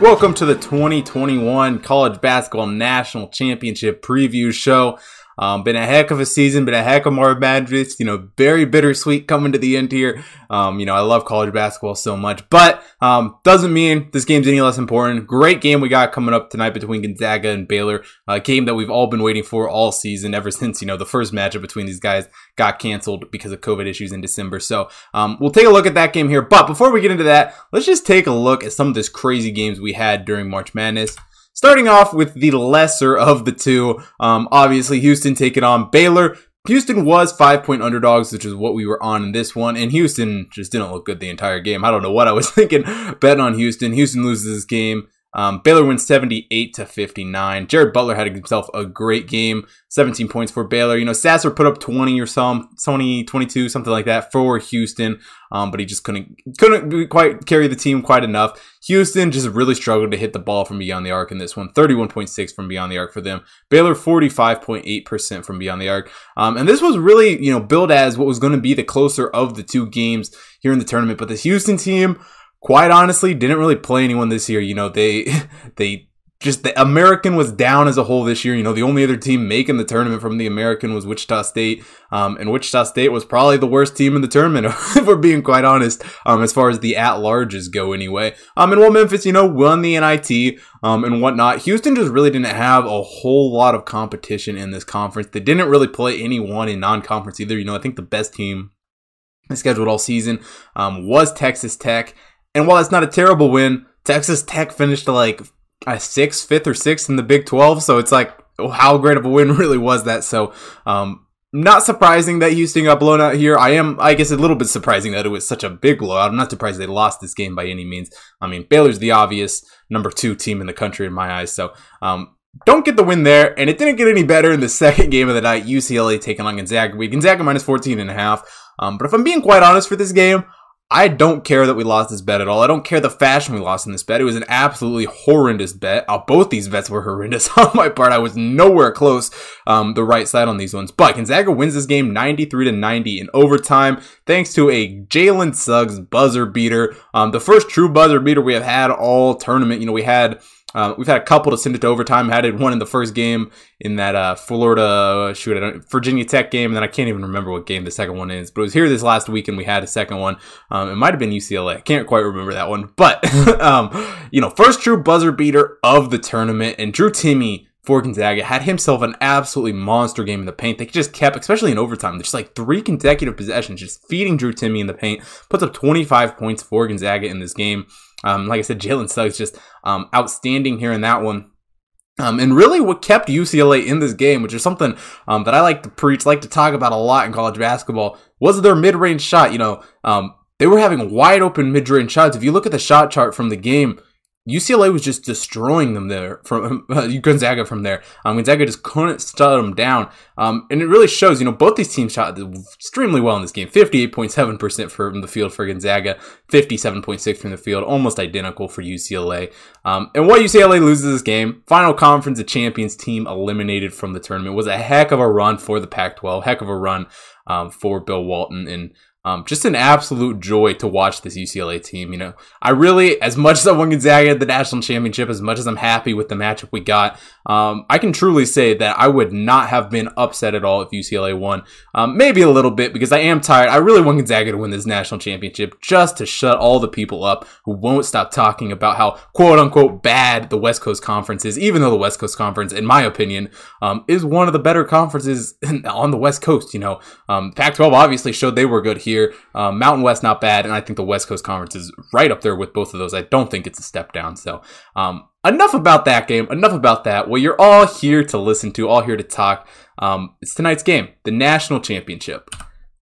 Welcome to the 2021 College Basketball National Championship Preview Show. Um, been a heck of a season, been a heck of more Madness. You know, very bittersweet coming to the end here. Um, you know, I love college basketball so much, but um, doesn't mean this game's any less important. Great game we got coming up tonight between Gonzaga and Baylor. A game that we've all been waiting for all season, ever since you know the first matchup between these guys got canceled because of COVID issues in December. So um, we'll take a look at that game here. But before we get into that, let's just take a look at some of this crazy games we had during March Madness. Starting off with the lesser of the two, um, obviously Houston taking on Baylor. Houston was five point underdogs, which is what we were on in this one, and Houston just didn't look good the entire game. I don't know what I was thinking betting on Houston. Houston loses this game. Um, Baylor wins 78 to 59. Jared Butler had himself a great game, 17 points for Baylor. You know, Sasser put up 20 or some, 20, 22, something like that for Houston, um, but he just couldn't couldn't quite carry the team quite enough. Houston just really struggled to hit the ball from beyond the arc in this one, 31.6 from beyond the arc for them. Baylor 45.8% from beyond the arc, um, and this was really you know billed as what was going to be the closer of the two games here in the tournament. But this Houston team quite honestly didn't really play anyone this year. You know, they they just the American was down as a whole this year. You know, the only other team making the tournament from the American was Wichita State, um, and Wichita State was probably the worst team in the tournament, if we're being quite honest, um, as far as the at larges go, anyway. Um, and while Memphis, you know, won the NIT, um, and whatnot, Houston just really didn't have a whole lot of competition in this conference. They didn't really play anyone in non-conference either. You know, I think the best team scheduled all season um, was Texas Tech. And while it's not a terrible win, Texas Tech finished like a sixth, fifth, or sixth in the Big 12. So it's like, how great of a win really was that? So, um, not surprising that Houston got blown out here. I am, I guess, a little bit surprising that it was such a big blowout. I'm not surprised they lost this game by any means. I mean, Baylor's the obvious number two team in the country in my eyes. So, um, don't get the win there, and it didn't get any better in the second game of the night. UCLA taking on Gonzaga. We Gonzaga minus 14 and a half. Um, but if I'm being quite honest for this game, I don't care that we lost this bet at all. I don't care the fashion we lost in this bet. It was an absolutely horrendous bet. Uh, both these bets were horrendous on my part. I was nowhere close um, the right side on these ones. But Gonzaga wins this game 93 to 90 in overtime thanks to a Jalen Suggs buzzer beater. Um, the first true buzzer beater we have had all tournament. You know, we had uh, we've had a couple to send it to overtime. Had it one in the first game in that uh, Florida shoot Virginia Tech game, and then I can't even remember what game the second one is. But it was here this last week, and we had a second one. Um, it might have been UCLA. I can't quite remember that one, but um, you know, first true buzzer beater of the tournament, and Drew Timme for Gonzaga had himself an absolutely monster game in the paint. They just kept, especially in overtime, there's like three consecutive possessions, just feeding Drew Timme in the paint. Puts up 25 points for Gonzaga in this game. Um, like I said, Jalen Suggs just um, outstanding here in that one. Um, and really, what kept UCLA in this game, which is something um, that I like to preach, like to talk about a lot in college basketball, was their mid-range shot. You know, um, they were having wide open mid-range shots. If you look at the shot chart from the game, UCLA was just destroying them there from uh, Gonzaga from there. Um, Gonzaga just couldn't shut them down. Um, and it really shows, you know, both these teams shot extremely well in this game. 58.7% from the field for Gonzaga, 57.6 from the field, almost identical for UCLA. Um, and what UCLA loses this game, final conference of champions team eliminated from the tournament was a heck of a run for the Pac-12, heck of a run um, for Bill Walton and um, just an absolute joy to watch this UCLA team. You know, I really, as much as I won Gonzaga at the national championship, as much as I'm happy with the matchup we got, um, I can truly say that I would not have been upset at all if UCLA won. Um, maybe a little bit because I am tired. I really want Gonzaga to win this national championship just to shut all the people up who won't stop talking about how quote unquote bad the West Coast Conference is, even though the West Coast Conference, in my opinion, um, is one of the better conferences on the West Coast. You know, um, Pac 12 obviously showed they were good here Um, Mountain West not bad, and I think the West Coast Conference is right up there with both of those. I don't think it's a step down. So um, enough about that game. Enough about that. Well, you're all here to listen to, all here to talk. Um, it's tonight's game, the national championship.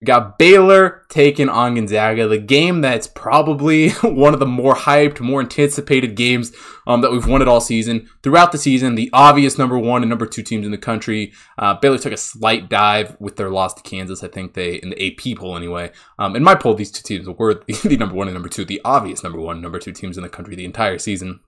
Got Baylor taking on Gonzaga, the game that's probably one of the more hyped, more anticipated games um, that we've it all season. Throughout the season, the obvious number one and number two teams in the country. Uh, Baylor took a slight dive with their loss to Kansas. I think they, in the AP poll anyway. Um, in my poll, these two teams were the, the number one and number two, the obvious number one, number two teams in the country the entire season.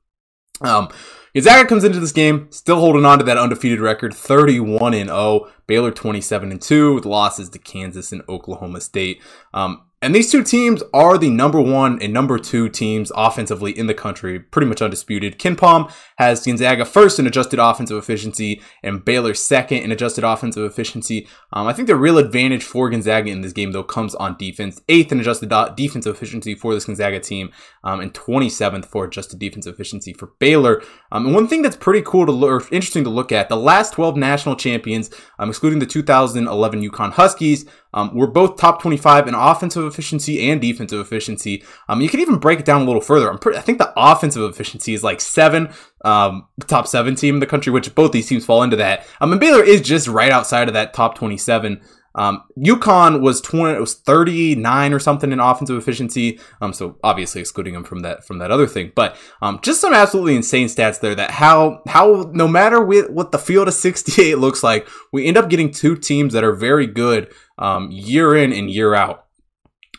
Um, Gonzaga comes into this game still holding on to that undefeated record, 31 and 0. Baylor 27 and 2 with losses to Kansas and Oklahoma State. Um, and these two teams are the number one and number two teams offensively in the country, pretty much undisputed. KenPom has Gonzaga first in adjusted offensive efficiency and Baylor second in adjusted offensive efficiency. Um, I think the real advantage for Gonzaga in this game, though, comes on defense. Eighth in adjusted defensive efficiency for this Gonzaga team, um, and 27th for adjusted defensive efficiency for Baylor. Um, and one thing that's pretty cool to look, or interesting to look at, the last 12 national champions, um, excluding the 2011 UConn Huskies, um, we're both top 25 in offensive efficiency and defensive efficiency. Um, you can even break it down a little further. I'm Pretty, i think the offensive efficiency is like seven, um, top seven team in the country, which both these teams fall into that. Um, and Baylor is just right outside of that top 27. Um, UConn was 20, it was 39 or something in offensive efficiency. Um, so obviously excluding them from that, from that other thing, but, um, just some absolutely insane stats there that how, how, no matter what the field of 68 looks like, we end up getting two teams that are very good, um, year in and year out.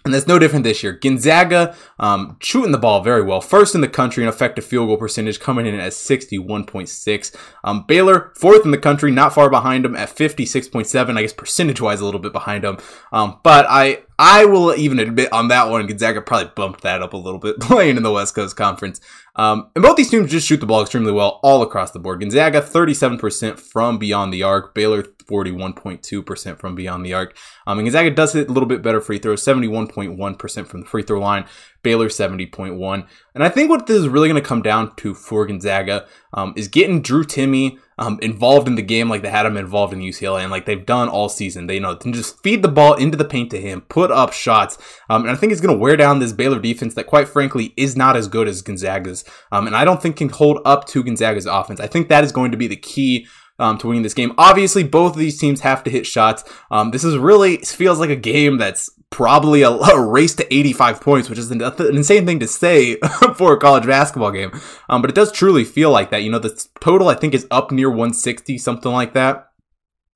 And that's no different this year. Gonzaga um, shooting the ball very well. First in the country in effective field goal percentage, coming in at 61.6. Um, Baylor, fourth in the country, not far behind them at 56.7. I guess percentage wise, a little bit behind them. Um, but I, I will even admit on that one, Gonzaga probably bumped that up a little bit playing in the West Coast Conference. Um, and both these teams just shoot the ball extremely well all across the board. Gonzaga, 37% from beyond the arc. Baylor, 41.2% from beyond the arc. Um, and Gonzaga does hit a little bit better free throws, 71.1% from the free throw line. Baylor 70.1. And I think what this is really going to come down to for Gonzaga um, is getting Drew Timme um, involved in the game like they had him involved in UCLA and like they've done all season. They you know just feed the ball into the paint to him, put up shots, um, and I think it's going to wear down this Baylor defense that quite frankly is not as good as Gonzaga's, um, and I don't think can hold up to Gonzaga's offense. I think that is going to be the key um, to winning this game. Obviously, both of these teams have to hit shots. Um, this is really feels like a game that's probably a, a, race to 85 points, which is an, an insane thing to say for a college basketball game. Um, but it does truly feel like that. You know, the total I think is up near 160, something like that.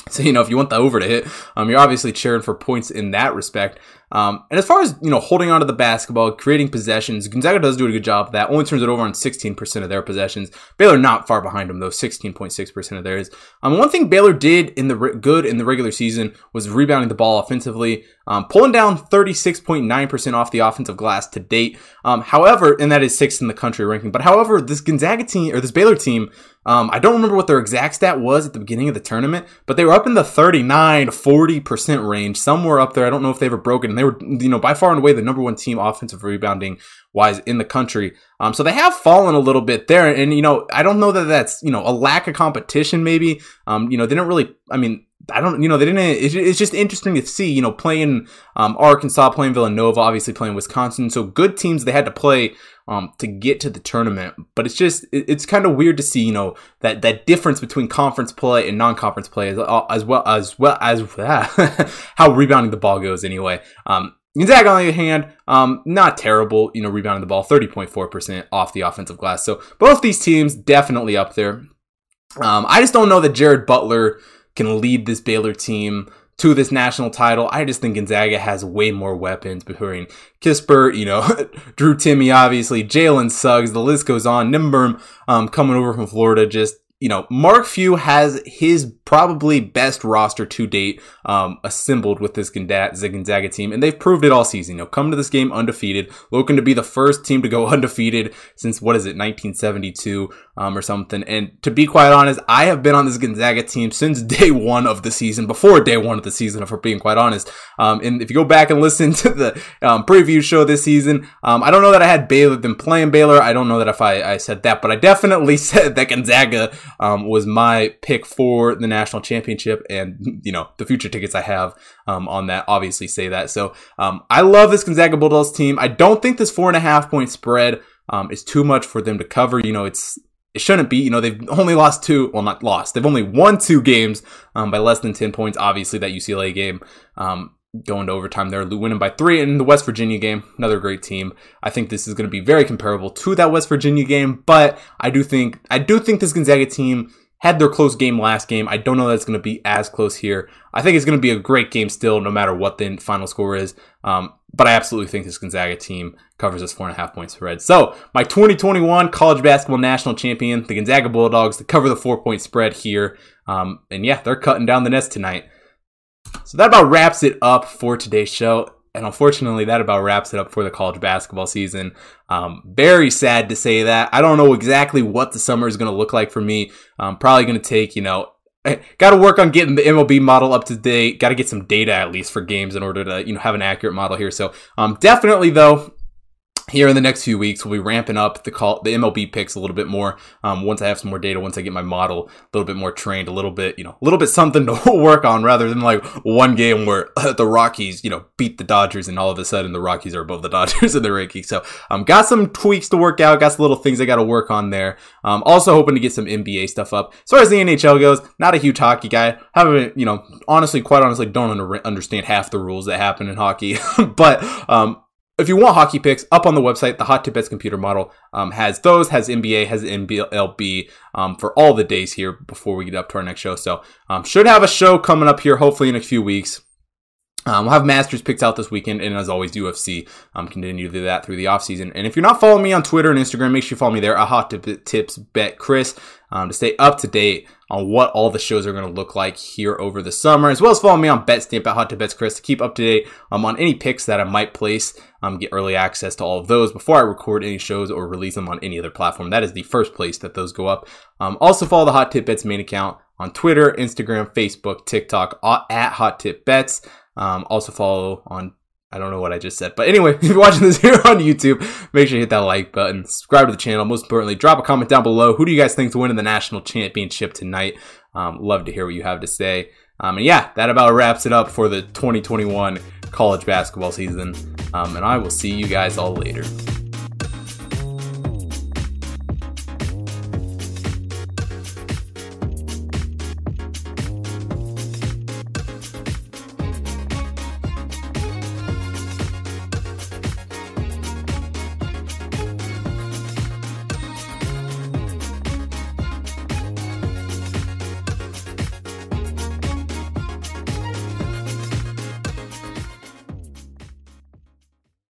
So, you know, if you want the over to hit, um, you're obviously cheering for points in that respect. Um, and as far as, you know, holding on to the basketball, creating possessions, Gonzaga does do a good job of that. Only turns it over on 16% of their possessions. Baylor not far behind them, though, 16.6% of theirs. Um, one thing Baylor did in the re- good in the regular season was rebounding the ball offensively, um, pulling down 36.9% off the offensive glass to date. Um, however, and that is sixth in the country ranking. But however, this Gonzaga team or this Baylor team, um, I don't remember what their exact stat was at the beginning of the tournament, but they were up in the 39 40% range, somewhere up there. I don't know if they ever broken they were, you know, by far and away the number one team offensive rebounding wise in the country. Um, so they have fallen a little bit there. And, you know, I don't know that that's, you know, a lack of competition, maybe. Um, you know, they don't really, I mean, I don't, you know, they didn't, it's just interesting to see, you know, playing, um, Arkansas, playing Villanova, obviously playing Wisconsin. So good teams they had to play, um, to get to the tournament. But it's just, it's kind of weird to see, you know, that, that difference between conference play and non-conference play as, as well as well as how rebounding the ball goes anyway. Um, Gonzaga, on the other hand, um, not terrible, you know, rebounding the ball, 30.4% off the offensive glass. So both these teams definitely up there. Um, I just don't know that Jared Butler can lead this Baylor team to this national title. I just think Gonzaga has way more weapons between Kispert, you know, Drew Timme, obviously, Jalen Suggs, the list goes on. Nembhard um, coming over from Florida, just you know, Mark Few has his probably best roster to date um, assembled with this Gonzaga team, and they've proved it all season. You know, come to this game undefeated, looking to be the first team to go undefeated since what is it, 1972 um, or something. And to be quite honest, I have been on this Gonzaga team since day one of the season, before day one of the season, if we're being quite honest. Um, and if you go back and listen to the um, preview show this season, um, I don't know that I had Baylor them playing Baylor. I don't know that if I, I said that, but I definitely said that Gonzaga um, was my pick for the national championship, and you know the future tickets I have um, on that obviously say that. So um, I love this Gonzaga Bulldogs team. I don't think this four and a half point spread um, is too much for them to cover. You know, it's it shouldn't be. You know, they've only lost two. Well, not lost. They've only won two games um, by less than ten points. Obviously, that UCLA game. Um, going to overtime they're winning by three And the West Virginia game. Another great team. I think this is going to be very comparable to that West Virginia game, but I do think I do think this Gonzaga team had their close game last game. I don't know that it's going to be as close here. I think it's going to be a great game still, no matter what the final score is. Um, but I absolutely think this Gonzaga team covers this four and a half point spread. So my 2021 college basketball national champion, the Gonzaga Bulldogs, to cover the four point spread here. Um, and yeah, they're cutting down the nest tonight. So that about wraps it up for today's show. And unfortunately, that about wraps it up for the college basketball season. Um, very sad to say that. I don't know exactly what the summer is going to look like for me. I'm probably going to take, you know, got to work on getting the MLB model up to date. Got to get some data at least for games in order to, you know, have an accurate model here. So, um, definitely though, here in the next few weeks, we'll be ramping up the call, the MLB picks a little bit more. Um, once I have some more data, once I get my model a little bit more trained, a little bit, you know, a little bit something to work on rather than like one game where the Rockies, you know, beat the Dodgers and all of a sudden the Rockies are above the Dodgers in the rankings. So, um, got some tweaks to work out, got some little things I got to work on there. Um, also hoping to get some NBA stuff up. As far as the NHL goes, not a huge hockey guy. Haven't, you know, honestly, quite honestly, don't under- understand half the rules that happen in hockey, but, um, if you want hockey picks, up on the website, the Hot Tip Bets computer model um, has those, has NBA, has NBLB um, for all the days here before we get up to our next show. So um, should have a show coming up here, hopefully in a few weeks. Um, we'll have Masters picks out this weekend, and as always, UFC. Um, continue to do that through the offseason. And if you're not following me on Twitter and Instagram, make sure you follow me there. A hot tips bet Chris um, to stay up to date on what all the shows are going to look like here over the summer, as well as follow me on BetStamp at Hot Tip Bets Chris to keep up to date um, on any picks that I might place. Um, get early access to all of those before I record any shows or release them on any other platform. That is the first place that those go up. Um, also follow the Hot Tip Bets main account on Twitter, Instagram, Facebook, TikTok at Hot Tip Bets. Um, also follow on I don't know what I just said. But anyway, if you're watching this here on YouTube, make sure you hit that like button, subscribe to the channel. Most importantly, drop a comment down below. Who do you guys think to win in the national championship tonight? Um, love to hear what you have to say. Um, and yeah, that about wraps it up for the 2021 college basketball season. Um, and I will see you guys all later.